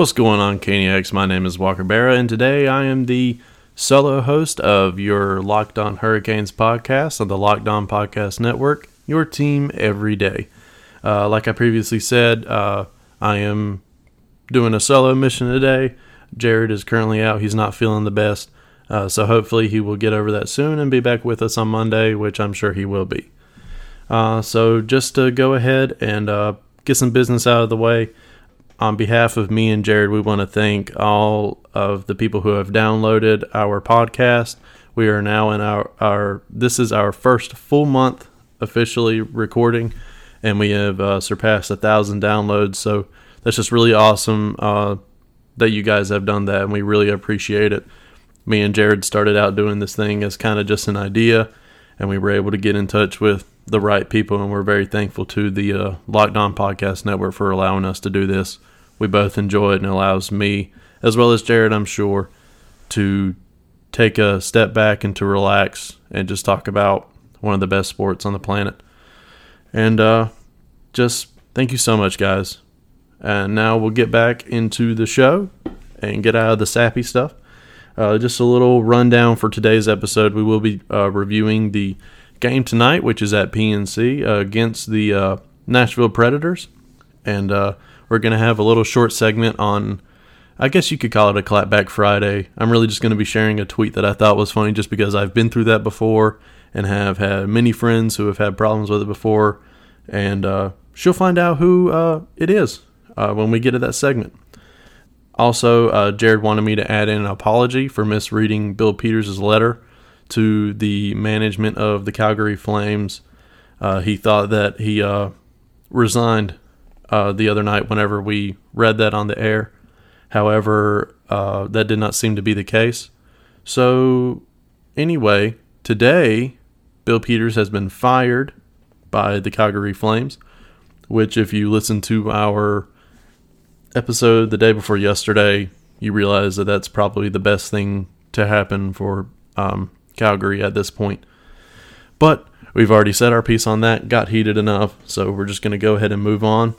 What's going on, Caniacs? My name is Walker Barra, and today I am the solo host of your Locked On Hurricanes podcast on the Locked On Podcast Network, your team every day. Uh, like I previously said, uh, I am doing a solo mission today. Jared is currently out, he's not feeling the best. Uh, so hopefully he will get over that soon and be back with us on Monday, which I'm sure he will be. Uh, so just to go ahead and uh, get some business out of the way, on behalf of me and Jared, we want to thank all of the people who have downloaded our podcast. We are now in our, our this is our first full month officially recording, and we have uh, surpassed a thousand downloads. So that's just really awesome uh, that you guys have done that, and we really appreciate it. Me and Jared started out doing this thing as kind of just an idea, and we were able to get in touch with the right people, and we're very thankful to the uh, Locked On Podcast Network for allowing us to do this we both enjoy it and allows me as well as Jared, I'm sure, to take a step back and to relax and just talk about one of the best sports on the planet. And uh, just thank you so much, guys. And now we'll get back into the show and get out of the sappy stuff. Uh, just a little rundown for today's episode. We will be uh, reviewing the game tonight, which is at PNC uh, against the uh, Nashville Predators. And uh, we're going to have a little short segment on, I guess you could call it a clapback Friday. I'm really just going to be sharing a tweet that I thought was funny just because I've been through that before and have had many friends who have had problems with it before. And uh, she'll find out who uh, it is uh, when we get to that segment. Also, uh, Jared wanted me to add in an apology for misreading Bill Peters' letter to the management of the Calgary Flames. Uh, he thought that he uh, resigned uh, the other night whenever we read that on the air. However, uh, that did not seem to be the case. So, anyway, today, Bill Peters has been fired by the Calgary Flames, which, if you listen to our episode the day before yesterday, you realize that that's probably the best thing to happen for um, Calgary at this point. But we've already said our piece on that, got heated enough, so we're just going to go ahead and move on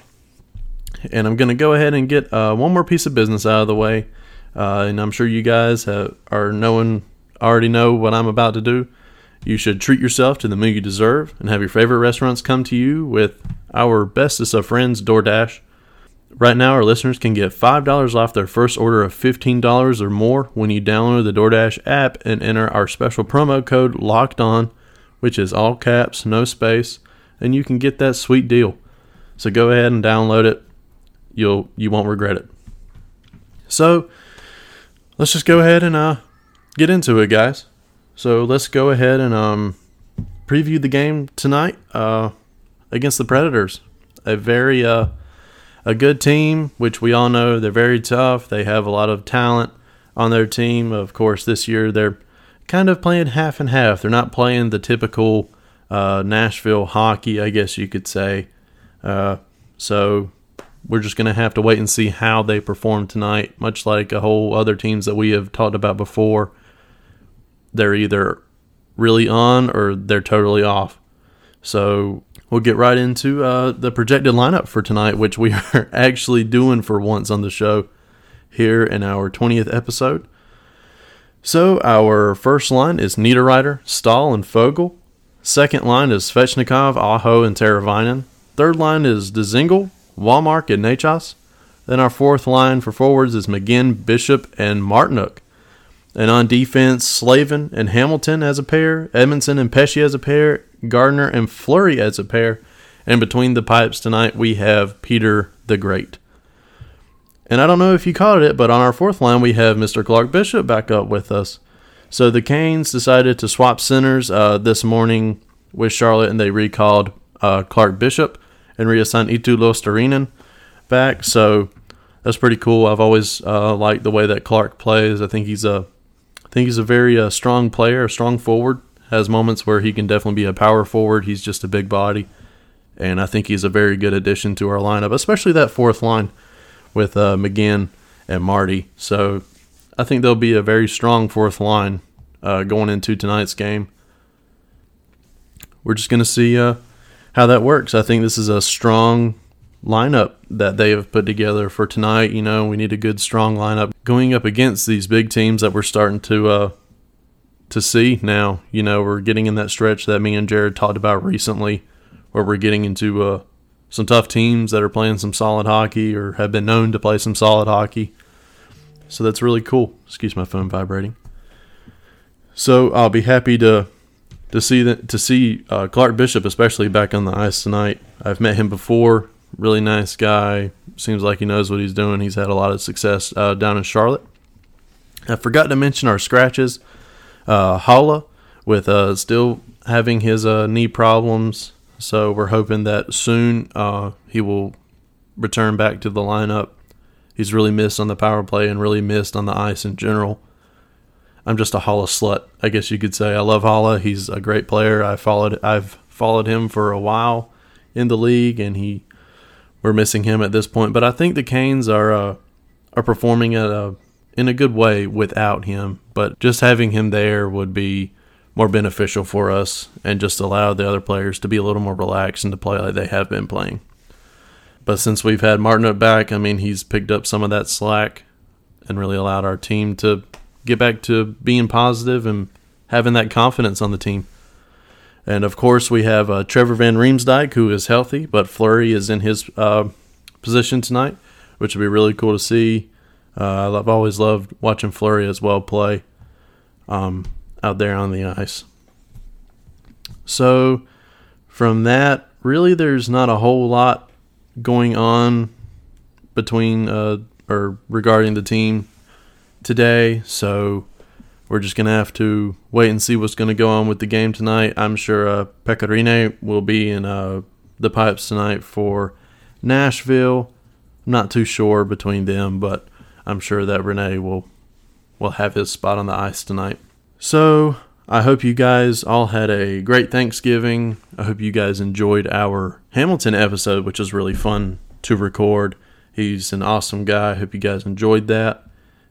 and I'm going to go ahead and get uh, one more piece of business out of the way. Uh, and I'm sure you guys have, are knowing already know what I'm about to do. You should treat yourself to the meal you deserve and have your favorite restaurants come to you with our bestest of friends, DoorDash. Right now, our listeners can get $5 off their first order of $15 or more when you download the DoorDash app and enter our special promo code LOCKED ON, which is all caps, no space, and you can get that sweet deal. So go ahead and download it you'll you won't regret it. So let's just go ahead and uh get into it, guys. So let's go ahead and um preview the game tonight uh against the Predators. A very uh a good team, which we all know they're very tough. They have a lot of talent on their team. Of course, this year they're kind of playing half and half. They're not playing the typical uh, Nashville hockey, I guess you could say. Uh, so we're just going to have to wait and see how they perform tonight. Much like a whole other teams that we have talked about before, they're either really on or they're totally off. So we'll get right into uh, the projected lineup for tonight, which we are actually doing for once on the show here in our 20th episode. So our first line is Niederreiter, Staal, and Foegele. Second line is Svechnikov, Aho, and Teravainen. Third line is Dzingel, Wallmark, and Necas. Then our fourth line for forwards is McGinn, Bishop, and Martinook. And on defense, Slavin and Hamilton as a pair, Edmundson and Pesce as a pair, Gardiner and Fleury as a pair. And between the pipes tonight, we have Peter the Great. And I don't know if you caught it, but on our fourth line, we have Mr. Clark Bishop back up with us. So the Canes decided to swap centers uh, this morning with Charlotte, and they recalled uh, Clark Bishop and reassigned Eetu Luostarinen back. So that's pretty cool. I've always uh, liked the way that Clark plays. I think he's a, I think he's a very uh, strong player, a strong forward. Has moments where he can definitely be a power forward. He's just a big body, and I think he's a very good addition to our lineup, especially that fourth line with uh, McGinn and Marty. So I think there'll be a very strong fourth line uh, going into tonight's game. We're just going to see uh, how that works. I think this is a strong lineup that they have put together for tonight. You know, we need a good, strong lineup going up against these big teams that we're starting to uh, to see now. You know, we're getting in that stretch that me and Jared talked about recently, where we're getting into uh, some tough teams that are playing some solid hockey or have been known to play some solid hockey. So that's really cool. Excuse my phone vibrating. So I'll be happy to to see that to see uh, Clark Bishop especially back on the ice tonight. I've met him before. Really nice guy. Seems like he knows what he's doing. He's had a lot of success uh, down in Charlotte. I forgot to mention our scratches. Uh, Haula with uh, still having his uh, knee problems, so we're hoping that soon uh, he will return back to the lineup. He's really missed on the power play and really missed on the ice in general. I'm just a Haula slut, I guess you could say. I love Haula. He's a great player. I followed I've followed him for a while in the league, and he we're missing him at this point. But I think the Canes are uh, are performing at a in a good way without him. But just having him there would be more beneficial for us, and just allow the other players to be a little more relaxed and to play like they have been playing. But since we've had Martin back, I mean, he's picked up some of that slack and really allowed our team to get back to being positive and having that confidence on the team. And of course, we have uh, Trevor Van Riemsdyk, who is healthy, but Fleury is in his uh, position tonight, which would be really cool to see. Uh, I've always loved watching Fleury as well play um, out there on the ice. So, from that, really, there's not a whole lot going on between uh, or regarding the team today. So, we're just going to have to wait and see what's going to go on with the game tonight. I'm sure uh, Pekka Rinne will be in uh, the pipes tonight for Nashville. I'm not too sure between them, but I'm sure that Rinne will will have his spot on the ice tonight. So I hope you guys all had a great Thanksgiving. I hope you guys enjoyed our Hamilton episode, which was really fun to record. He's an awesome guy. I hope you guys enjoyed that.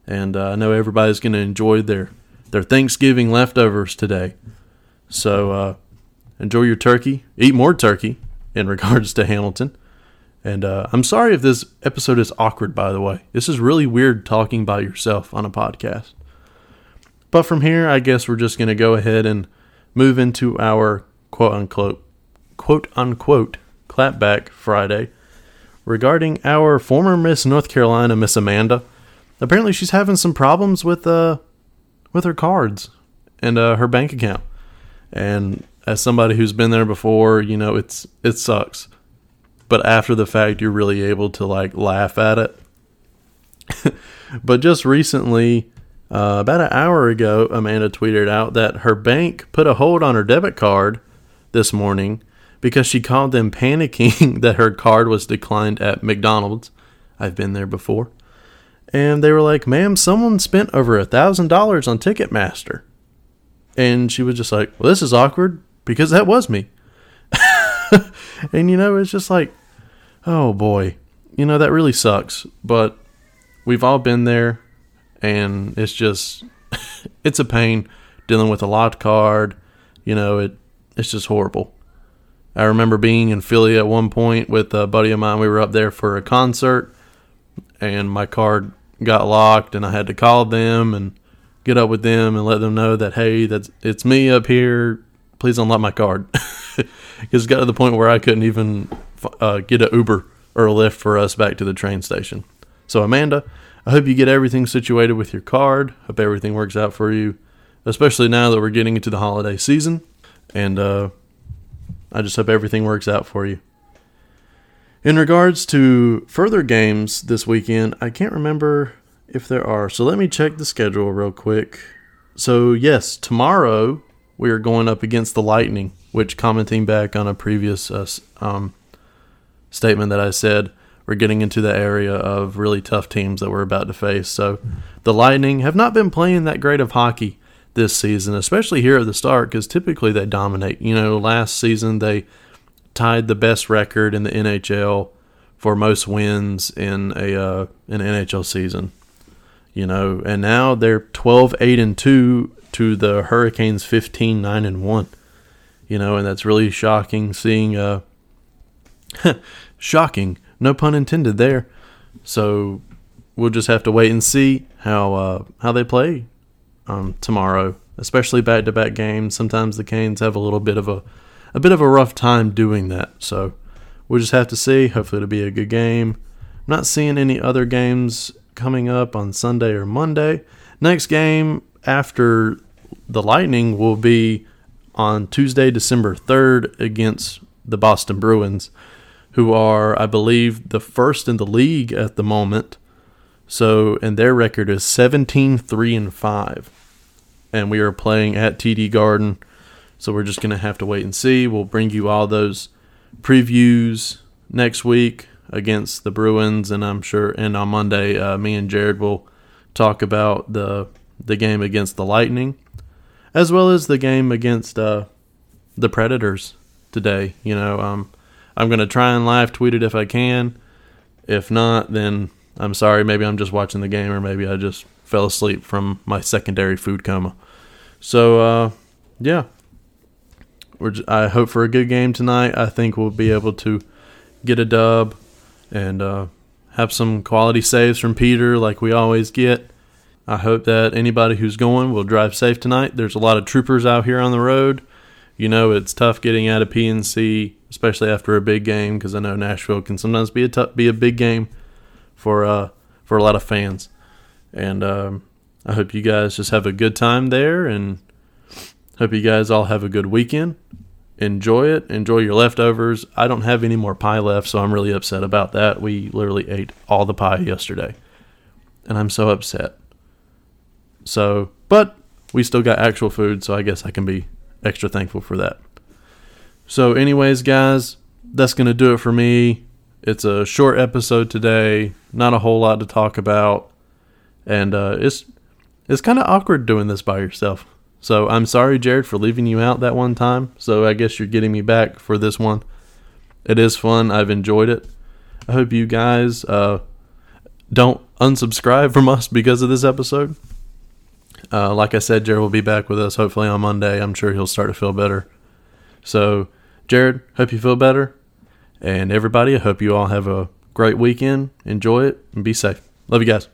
And uh, I know everybody's going to enjoy their their Thanksgiving leftovers today. So uh, enjoy your turkey. Eat more turkey in regards to Hamilton. And uh, I'm sorry if this episode is awkward, by the way. This is really weird talking by yourself on a podcast. But from here, I guess we're just going to go ahead and move into our quote unquote, quote unquote, clapback Friday regarding our former Miss North Carolina, Miss Amanda. Apparently, she's having some problems with uh, with her cards and uh, her bank account. And as somebody who's been there before, you know, it's it sucks. But after the fact, you're really able to like laugh at it. but just recently, uh, about an hour ago, Amanda tweeted out that her bank put a hold on her debit card this morning because she called them panicking that her card was declined at McDonald's. I've been there before and they were like, "Ma'am, someone spent over a thousand dollars on Ticketmaster," and she was just like, "Well, this is awkward because that was me." and you know, it's just like, oh boy, you know that really sucks. But we've all been there, and it's just, it's a pain dealing with a locked card. You know, it it's just horrible. I remember being in Philly at one point with a buddy of mine. We were up there for a concert, and my card got locked, and I had to call them and get up with them and let them know that hey, that's it's me up here. Please unlock my card. It got to the point where I couldn't even uh, get an Uber or a Lyft for us back to the train station. So Amanda, I hope you get everything situated with your card. Hope everything works out for you, especially now that we're getting into the holiday season. And uh, I just hope everything works out for you. In regards to further games this weekend, I can't remember if there are. So let me check the schedule real quick. So, yes, tomorrow we are going up against the Lightning, which commenting back on a previous uh, um, statement that I said, we're getting into the area of really tough teams that we're about to face. So, the Lightning have not been playing that great of hockey this season, especially here at the start, because typically they dominate. You know, last season they tied the best record in the NHL for most wins in a uh, an NHL season. You know, and now they're 12 8 and 2 to the Hurricanes 15 9 and 1. You know, and that's really shocking seeing uh shocking no pun intended there. So we'll just have to wait and see how uh, how they play um, tomorrow, especially back to back games. Sometimes the Canes have a little bit of a a bit of a rough time doing that. So we'll just have to see. Hopefully it'll be a good game. I'm not seeing any other games coming up on Sunday or Monday. Next game after the Lightning will be on Tuesday, December 3rd against the Boston Bruins, who are, I believe, the first in the league at the moment. So, and their record is 17 3 and 5. And we are playing at TD Garden. So, we're just going to have to wait and see. We'll bring you all those previews next week against the Bruins. And I'm sure, and on Monday, uh, me and Jared will talk about the the game against the Lightning, as well as the game against uh, the Predators today. You know, um, I'm going to try and live tweet it if I can. If not, then I'm sorry. Maybe I'm just watching the game, or maybe I just fell asleep from my secondary food coma. So, uh, yeah, we're. Just, I hope for a good game tonight. I think we'll be able to get a dub and uh, have some quality saves from Peter, like we always get. I hope that anybody who's going will drive safe tonight. There's a lot of troopers out here on the road. You know, it's tough getting out of PNC, especially after a big game, because I know Nashville can sometimes be a tough, be a big game for uh, for a lot of fans. And um, I hope you guys just have a good time there, and hope you guys all have a good weekend. Enjoy it. Enjoy your leftovers. I don't have any more pie left, so I'm really upset about that. We literally ate all the pie yesterday, and I'm so upset. So, but we still got actual food, so I guess I can be extra thankful for that. So, anyways, guys, that's going to do it for me. It's a short episode today, not a whole lot to talk about, and uh, it's it's kind of awkward doing this by yourself. So I'm sorry, Jared, for leaving you out that one time. So I guess you're getting me back for this one. It is fun. I've enjoyed it. I hope you guys uh, don't unsubscribe from us because of this episode. Uh, like I said, Jared will be back with us hopefully on Monday. I'm sure he'll start to feel better. So, Jared, hope you feel better. And everybody, I hope you all have a great weekend. Enjoy it and be safe. Love you guys.